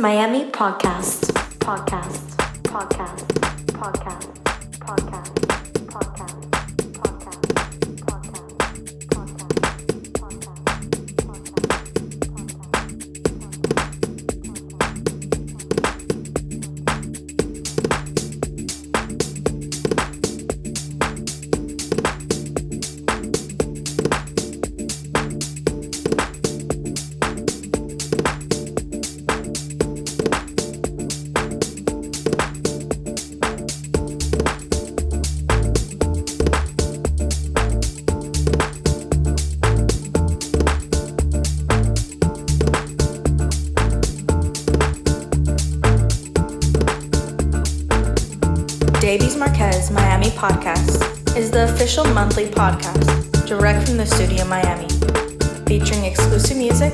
Miami Podcast. Podcast. Podcast. Podcast. Podcast. Podcast. Marquez Miami Podcast is the official monthly podcast direct from the studio Miami, featuring exclusive music,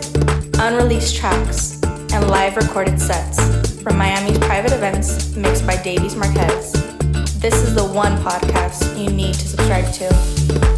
unreleased tracks, and live recorded sets from Miami's private events mixed by Davies Marquez. This is the one podcast you need to subscribe to.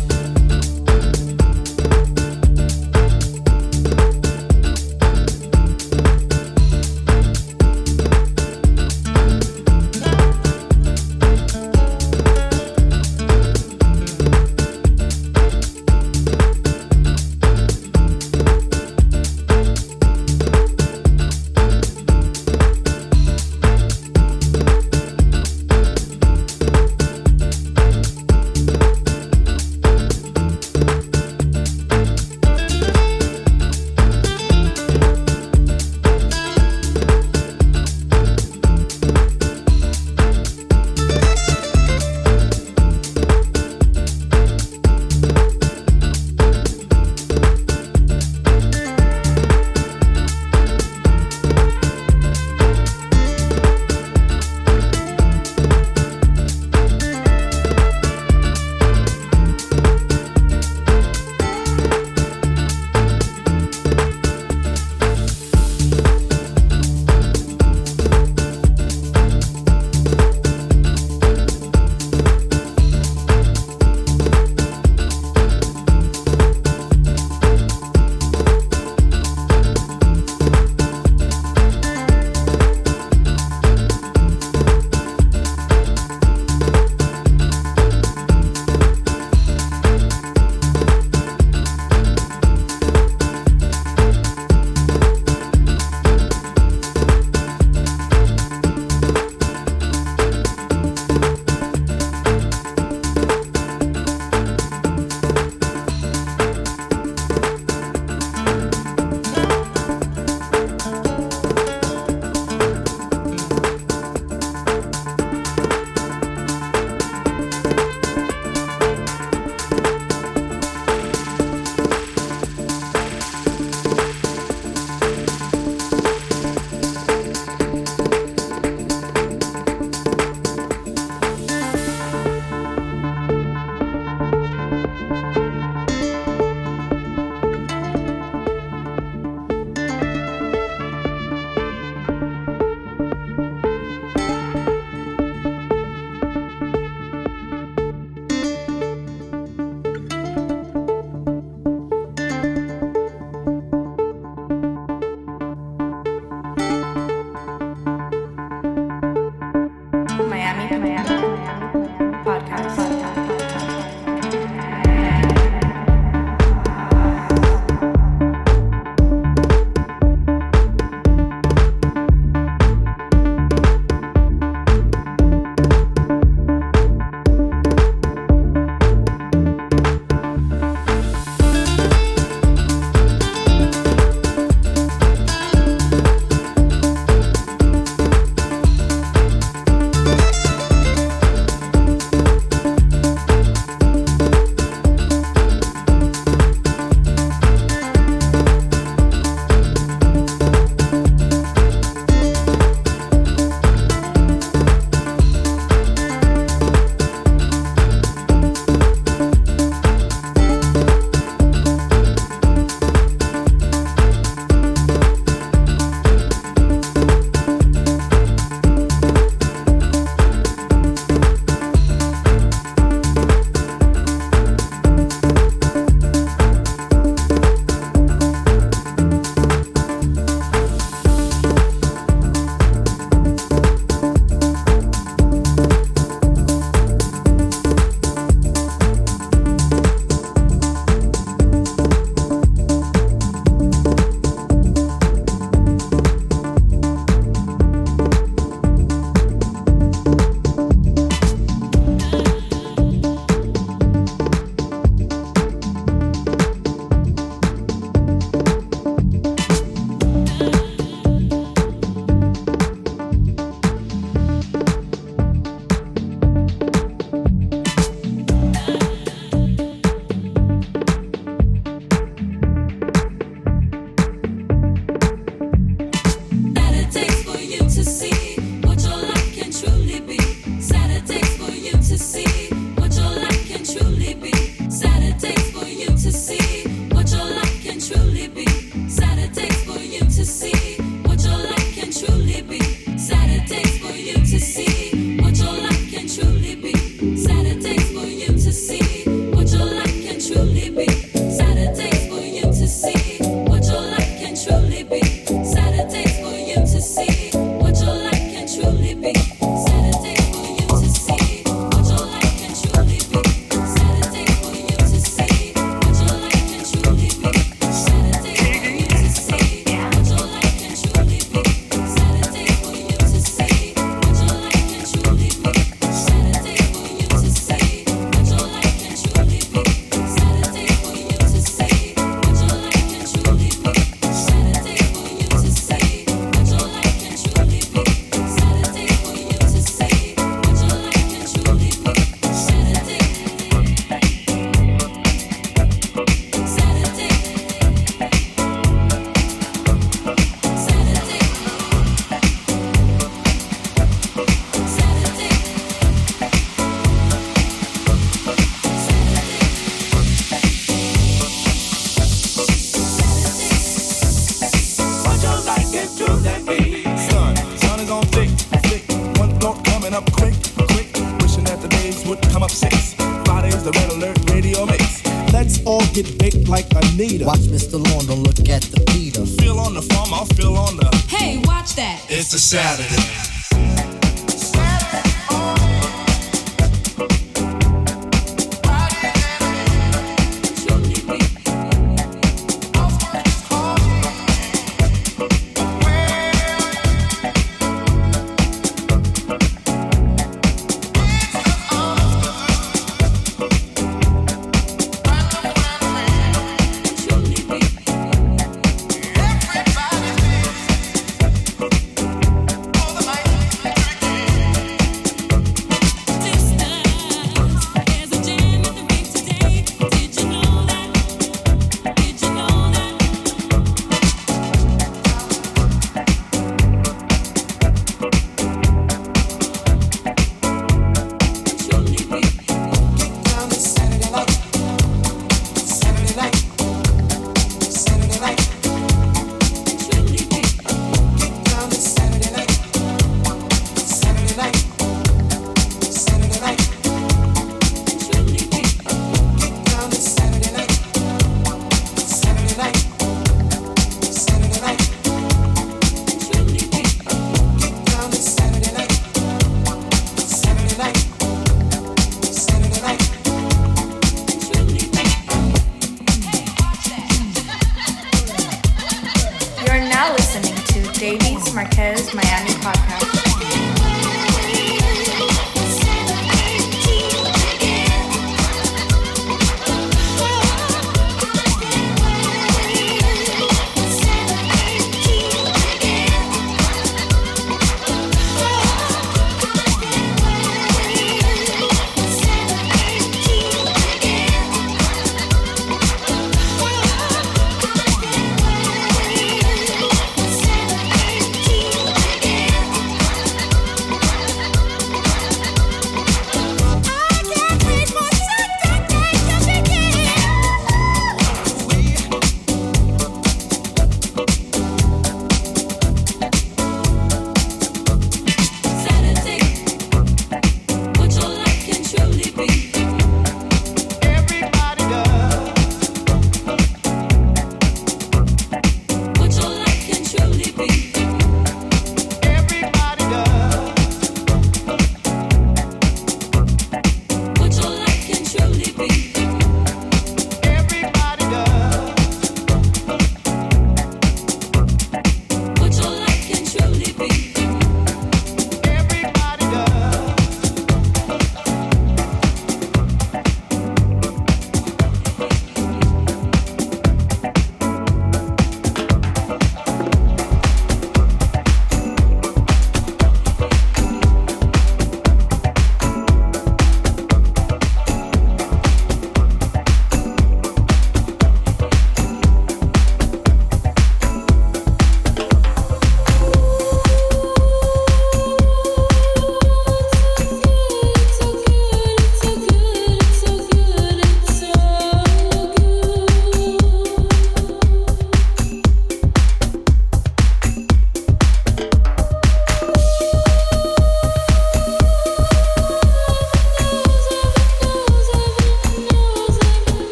the Red Alert Radio Mix. Let's all get baked like Anita. Watch Mr. Lawn, don't look at the Peter. Feel on the farm, I'll feel on the. Hey, watch that. It's a Saturday.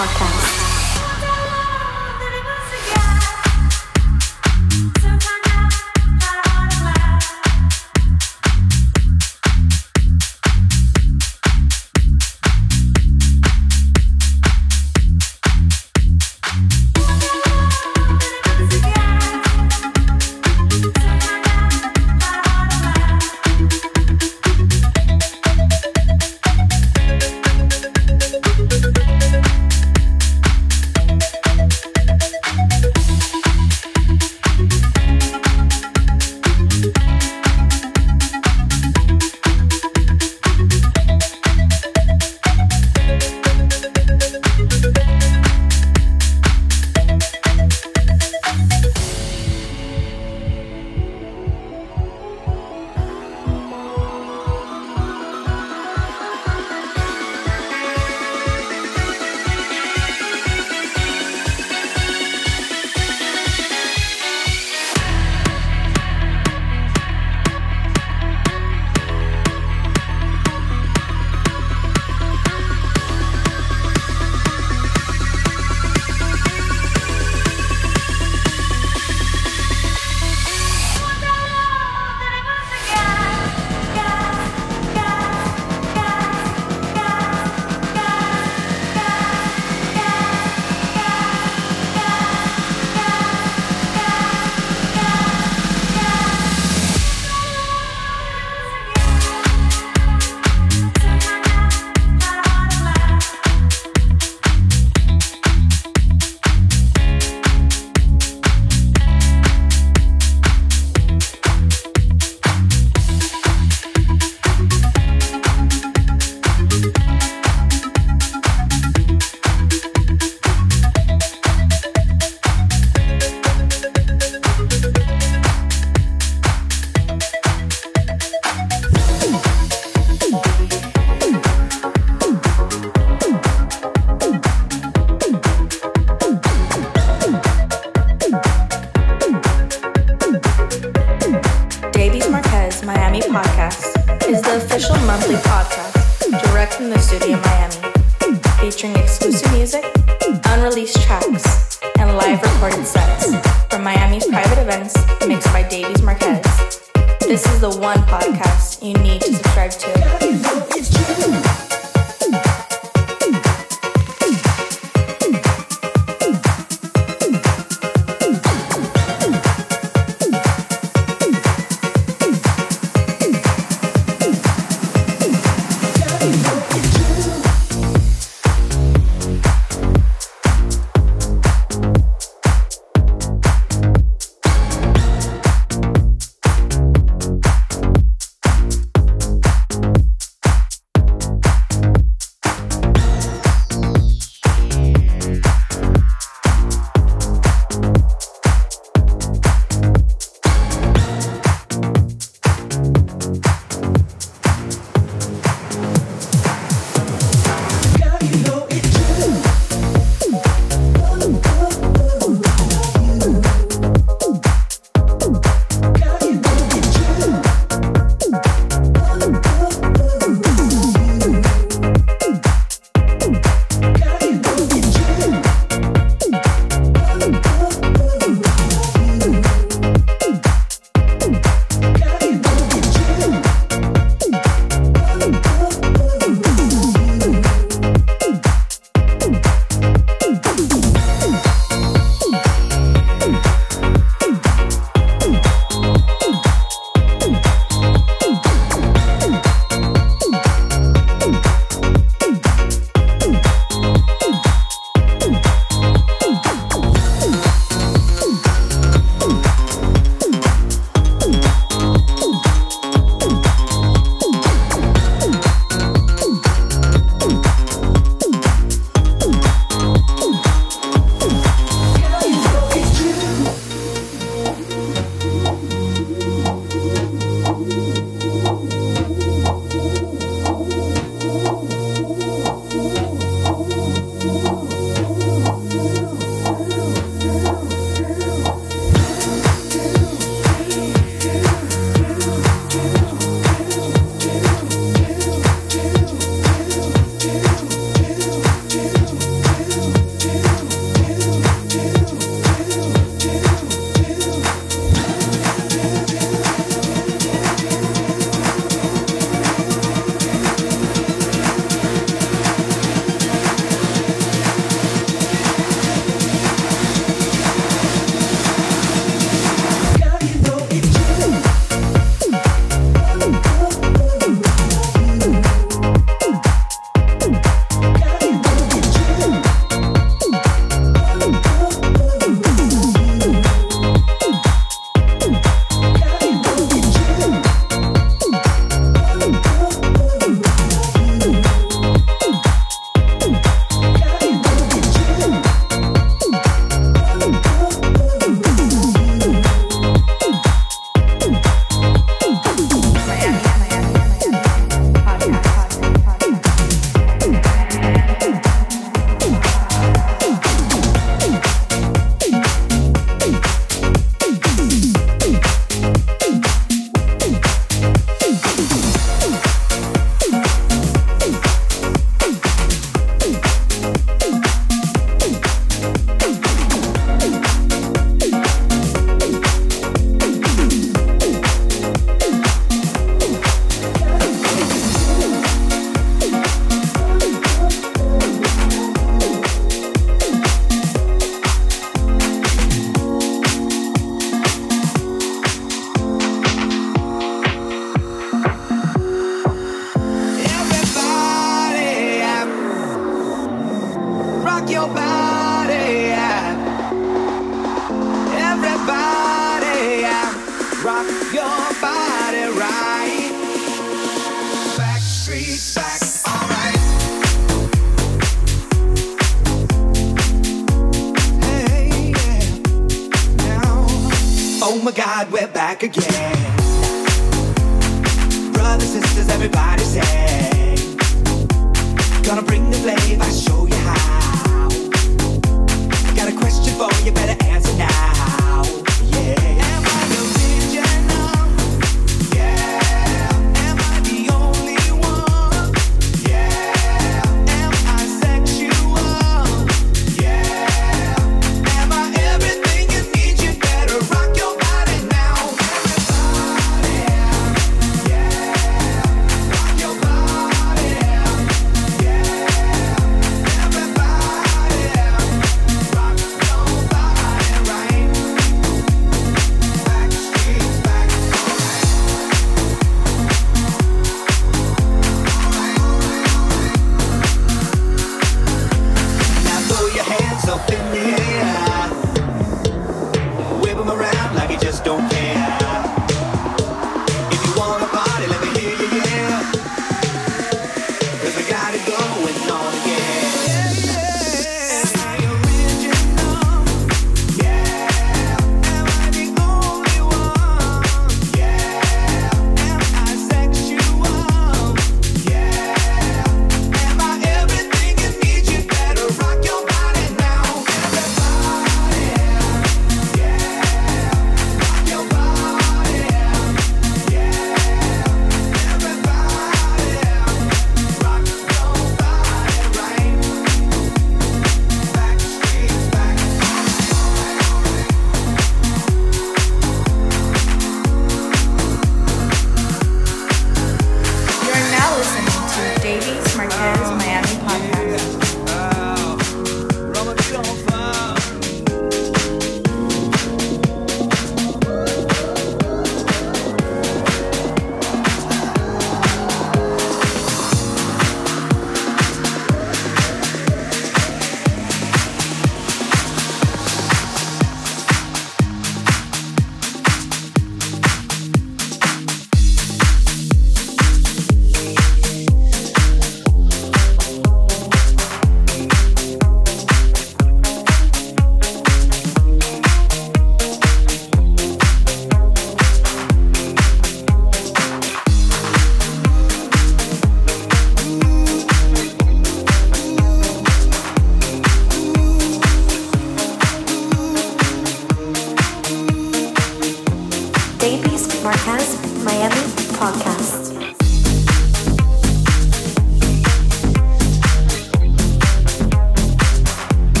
Podcast.